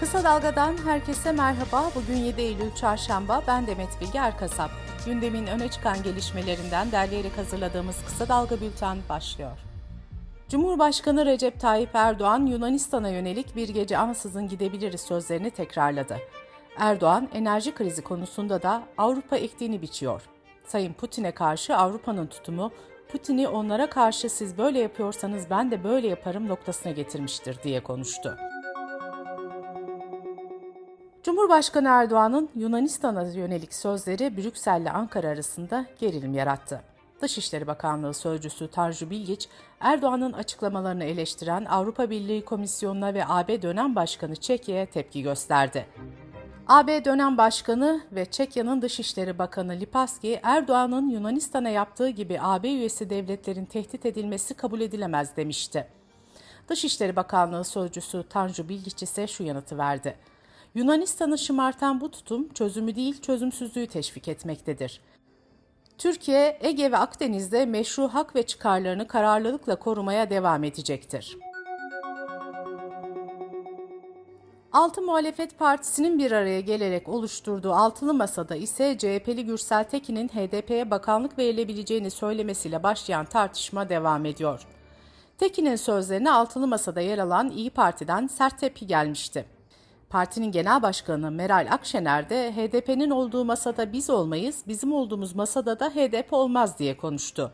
Kısa Dalga'dan herkese merhaba. Bugün 7 Eylül Çarşamba. Ben Demet Bilge Erkasap. Gündemin öne çıkan gelişmelerinden derleyerek hazırladığımız Kısa Dalga Bülten başlıyor. Cumhurbaşkanı Recep Tayyip Erdoğan, Yunanistan'a yönelik bir gece ansızın gidebiliriz sözlerini tekrarladı. Erdoğan, enerji krizi konusunda da Avrupa ektiğini biçiyor. Sayın Putin'e karşı Avrupa'nın tutumu, Putin'i onlara karşı siz böyle yapıyorsanız ben de böyle yaparım noktasına getirmiştir diye konuştu. Cumhurbaşkanı Erdoğan'ın Yunanistan'a yönelik sözleri Brüksel ile Ankara arasında gerilim yarattı. Dışişleri Bakanlığı Sözcüsü Tanju Bilgiç, Erdoğan'ın açıklamalarını eleştiren Avrupa Birliği Komisyonu'na ve AB dönem başkanı Çekya'ya tepki gösterdi. AB dönem başkanı ve Çekya'nın Dışişleri Bakanı Lipaski, Erdoğan'ın Yunanistan'a yaptığı gibi AB üyesi devletlerin tehdit edilmesi kabul edilemez demişti. Dışişleri Bakanlığı Sözcüsü Tanju Bilgiç ise şu yanıtı verdi. Yunanistan'ı şımartan bu tutum çözümü değil çözümsüzlüğü teşvik etmektedir. Türkiye, Ege ve Akdeniz'de meşru hak ve çıkarlarını kararlılıkla korumaya devam edecektir. Altı Muhalefet Partisi'nin bir araya gelerek oluşturduğu altılı masada ise CHP'li Gürsel Tekin'in HDP'ye bakanlık verilebileceğini söylemesiyle başlayan tartışma devam ediyor. Tekin'in sözlerine altılı masada yer alan İyi Parti'den sert tepki gelmişti. Partinin genel başkanı Meral Akşener de HDP'nin olduğu masada biz olmayız, bizim olduğumuz masada da HDP olmaz diye konuştu.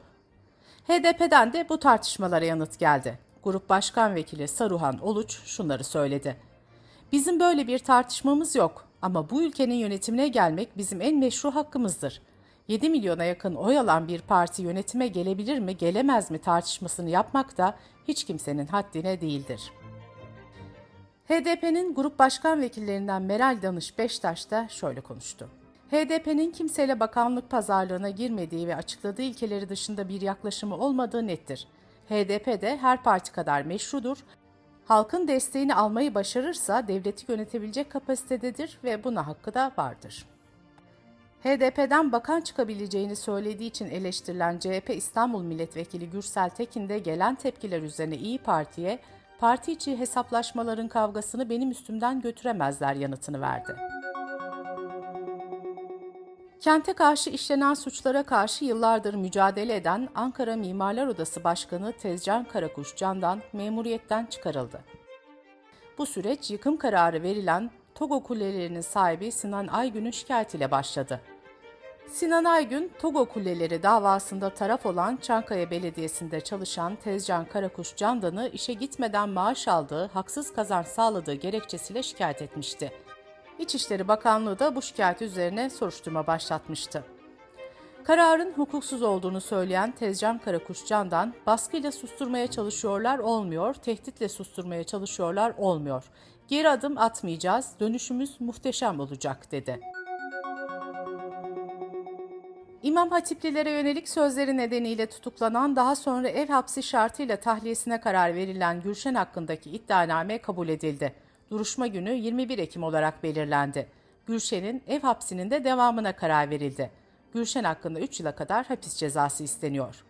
HDP'den de bu tartışmalara yanıt geldi. Grup Başkan Vekili Saruhan Oluç şunları söyledi. Bizim böyle bir tartışmamız yok ama bu ülkenin yönetimine gelmek bizim en meşru hakkımızdır. 7 milyona yakın oy alan bir parti yönetime gelebilir mi, gelemez mi tartışmasını yapmak da hiç kimsenin haddine değildir.'' HDP'nin grup başkan vekillerinden Meral Danış Beştaş da şöyle konuştu. HDP'nin kimseyle bakanlık pazarlığına girmediği ve açıkladığı ilkeleri dışında bir yaklaşımı olmadığı nettir. HDP de her parti kadar meşrudur. Halkın desteğini almayı başarırsa devleti yönetebilecek kapasitededir ve buna hakkı da vardır. HDP'den bakan çıkabileceğini söylediği için eleştirilen CHP İstanbul Milletvekili Gürsel Tekin de gelen tepkiler üzerine İyi Parti'ye parti içi hesaplaşmaların kavgasını benim üstümden götüremezler yanıtını verdi. Kente karşı işlenen suçlara karşı yıllardır mücadele eden Ankara Mimarlar Odası Başkanı Tezcan Karakuş Can'dan memuriyetten çıkarıldı. Bu süreç yıkım kararı verilen Togo kulelerinin sahibi Sinan Aygün'ün şikayetiyle başladı. Sinan Aygün, Togo Kuleleri davasında taraf olan Çankaya Belediyesi'nde çalışan Tezcan Karakuş Candan'ı işe gitmeden maaş aldığı, haksız kazanç sağladığı gerekçesiyle şikayet etmişti. İçişleri Bakanlığı da bu şikayet üzerine soruşturma başlatmıştı. Kararın hukuksuz olduğunu söyleyen Tezcan Karakuş Candan, baskıyla susturmaya çalışıyorlar olmuyor, tehditle susturmaya çalışıyorlar olmuyor. Geri adım atmayacağız, dönüşümüz muhteşem olacak dedi. İmam hatiplilere yönelik sözleri nedeniyle tutuklanan daha sonra ev hapsi şartıyla tahliyesine karar verilen Gülşen hakkındaki iddianame kabul edildi. Duruşma günü 21 Ekim olarak belirlendi. Gülşen'in ev hapsinin de devamına karar verildi. Gülşen hakkında 3 yıla kadar hapis cezası isteniyor.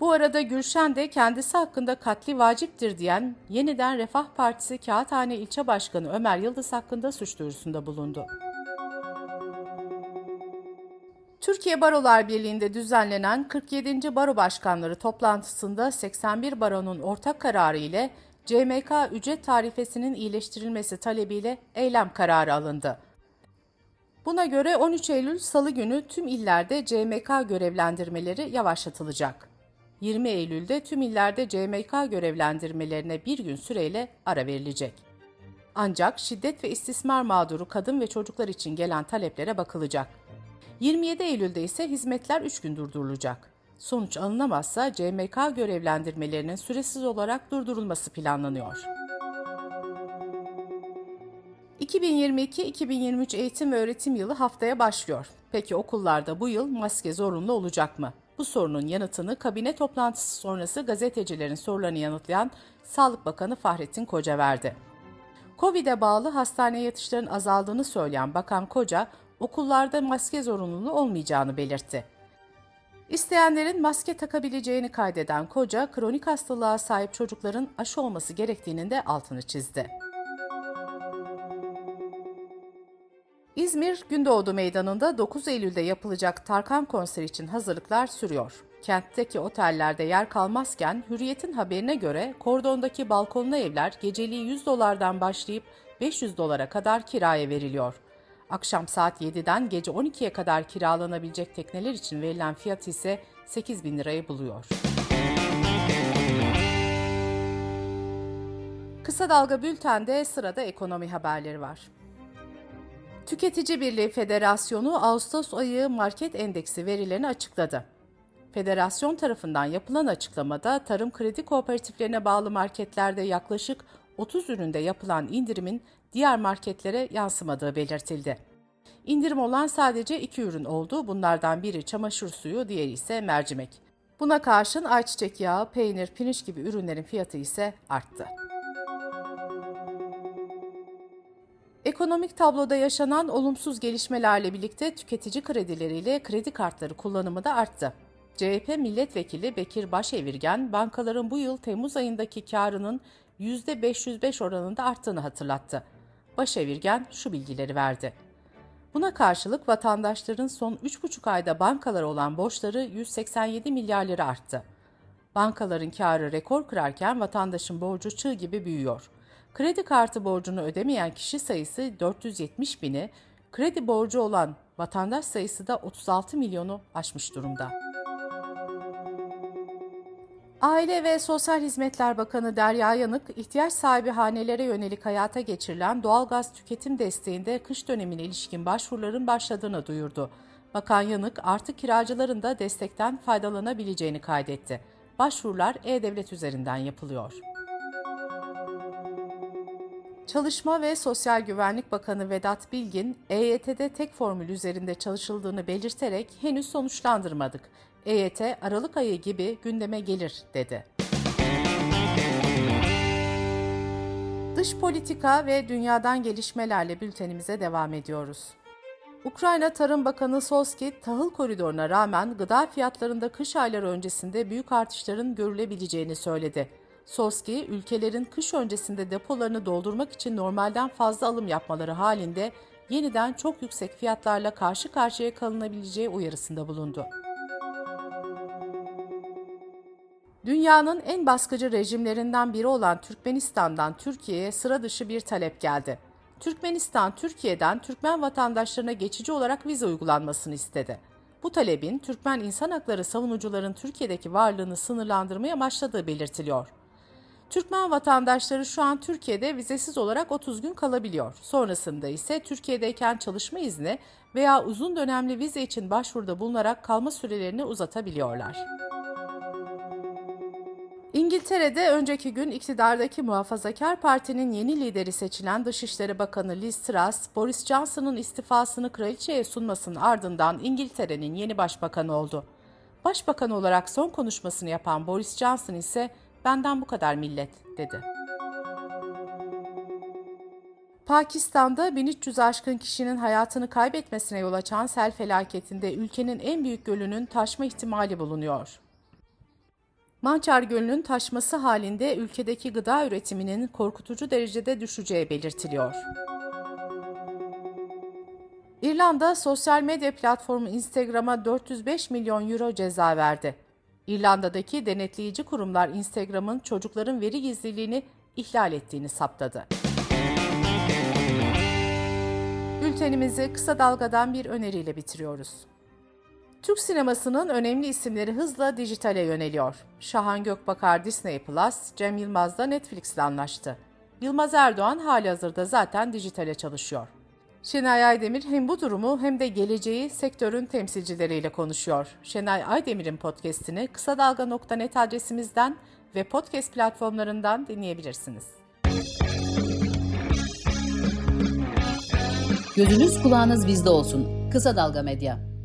Bu arada Gülşen de kendisi hakkında katli vaciptir diyen Yeniden Refah Partisi Kağıthane İlçe Başkanı Ömer Yıldız hakkında suç duyurusunda bulundu. Türkiye Barolar Birliği'nde düzenlenen 47. Baro Başkanları toplantısında 81 baronun ortak kararı ile CMK ücret tarifesinin iyileştirilmesi talebiyle eylem kararı alındı. Buna göre 13 Eylül Salı günü tüm illerde CMK görevlendirmeleri yavaşlatılacak. 20 Eylül'de tüm illerde CMK görevlendirmelerine bir gün süreyle ara verilecek. Ancak şiddet ve istismar mağduru kadın ve çocuklar için gelen taleplere bakılacak. 27 Eylül'de ise hizmetler 3 gün durdurulacak. Sonuç alınamazsa CMK görevlendirmelerinin süresiz olarak durdurulması planlanıyor. 2022-2023 eğitim ve öğretim yılı haftaya başlıyor. Peki okullarda bu yıl maske zorunlu olacak mı? Bu sorunun yanıtını kabine toplantısı sonrası gazetecilerin sorularını yanıtlayan Sağlık Bakanı Fahrettin Koca verdi. Covid'e bağlı hastane yatışların azaldığını söyleyen Bakan Koca, okullarda maske zorunluluğu olmayacağını belirtti. İsteyenlerin maske takabileceğini kaydeden koca, kronik hastalığa sahip çocukların aşı olması gerektiğinin de altını çizdi. İzmir Gündoğdu Meydanı'nda 9 Eylül'de yapılacak Tarkan konseri için hazırlıklar sürüyor. Kentteki otellerde yer kalmazken Hürriyet'in haberine göre kordondaki balkonlu evler geceliği 100 dolardan başlayıp 500 dolara kadar kiraya veriliyor. Akşam saat 7'den gece 12'ye kadar kiralanabilecek tekneler için verilen fiyat ise 8 bin lirayı buluyor. Kısa Dalga Bülten'de sırada ekonomi haberleri var. Tüketici Birliği Federasyonu Ağustos ayı market endeksi verilerini açıkladı. Federasyon tarafından yapılan açıklamada tarım kredi kooperatiflerine bağlı marketlerde yaklaşık 30 üründe yapılan indirimin diğer marketlere yansımadığı belirtildi. İndirim olan sadece iki ürün oldu. Bunlardan biri çamaşır suyu, diğeri ise mercimek. Buna karşın ayçiçek yağı, peynir, pirinç gibi ürünlerin fiyatı ise arttı. Ekonomik tabloda yaşanan olumsuz gelişmelerle birlikte tüketici kredileriyle kredi kartları kullanımı da arttı. CHP milletvekili Bekir Başevirgen, bankaların bu yıl Temmuz ayındaki karının %505 oranında arttığını hatırlattı. Başevirgen şu bilgileri verdi. Buna karşılık vatandaşların son 3,5 ayda bankalara olan borçları 187 milyar lira arttı. Bankaların karı rekor kırarken vatandaşın borcu çığ gibi büyüyor. Kredi kartı borcunu ödemeyen kişi sayısı 470 bini, kredi borcu olan vatandaş sayısı da 36 milyonu aşmış durumda. Aile ve Sosyal Hizmetler Bakanı Derya Yanık, ihtiyaç sahibi hanelere yönelik hayata geçirilen doğalgaz tüketim desteğinde kış dönemine ilişkin başvuruların başladığını duyurdu. Bakan Yanık, artık kiracıların da destekten faydalanabileceğini kaydetti. Başvurular E-Devlet üzerinden yapılıyor. Çalışma ve Sosyal Güvenlik Bakanı Vedat Bilgin, EYT'de tek formül üzerinde çalışıldığını belirterek henüz sonuçlandırmadık. EYT Aralık ayı gibi gündeme gelir dedi. Dış politika ve dünyadan gelişmelerle bültenimize devam ediyoruz. Ukrayna Tarım Bakanı Solski, tahıl koridoruna rağmen gıda fiyatlarında kış ayları öncesinde büyük artışların görülebileceğini söyledi. Soski, ülkelerin kış öncesinde depolarını doldurmak için normalden fazla alım yapmaları halinde yeniden çok yüksek fiyatlarla karşı karşıya kalınabileceği uyarısında bulundu. Dünyanın en baskıcı rejimlerinden biri olan Türkmenistan'dan Türkiye'ye sıra dışı bir talep geldi. Türkmenistan, Türkiye'den Türkmen vatandaşlarına geçici olarak vize uygulanmasını istedi. Bu talebin Türkmen insan hakları savunucuların Türkiye'deki varlığını sınırlandırmaya başladığı belirtiliyor. Türkmen vatandaşları şu an Türkiye'de vizesiz olarak 30 gün kalabiliyor. Sonrasında ise Türkiye'deyken çalışma izni veya uzun dönemli vize için başvuruda bulunarak kalma sürelerini uzatabiliyorlar. İngiltere'de önceki gün iktidardaki Muhafazakar Parti'nin yeni lideri seçilen Dışişleri Bakanı Liz Truss, Boris Johnson'ın istifasını kraliçeye sunmasının ardından İngiltere'nin yeni başbakanı oldu. Başbakan olarak son konuşmasını yapan Boris Johnson ise benden bu kadar millet dedi. Pakistan'da 1300 aşkın kişinin hayatını kaybetmesine yol açan sel felaketinde ülkenin en büyük gölünün taşma ihtimali bulunuyor. Mançar Gölü'nün taşması halinde ülkedeki gıda üretiminin korkutucu derecede düşeceği belirtiliyor. İrlanda sosyal medya platformu Instagram'a 405 milyon euro ceza verdi. İrlanda'daki denetleyici kurumlar Instagram'ın çocukların veri gizliliğini ihlal ettiğini saptadı. Bültenimizi kısa dalgadan bir öneriyle bitiriyoruz. Türk sinemasının önemli isimleri hızla dijitale yöneliyor. Şahan Gökbakar Disney Plus, Cem Yılmaz da Netflix ile anlaştı. Yılmaz Erdoğan hali hazırda zaten dijitale çalışıyor. Şenay Aydemir hem bu durumu hem de geleceği sektörün temsilcileriyle konuşuyor. Şenay Aydemir'in podcastini kısa dalga.net adresimizden ve podcast platformlarından dinleyebilirsiniz. Gözünüz kulağınız bizde olsun. Kısa Dalga Medya.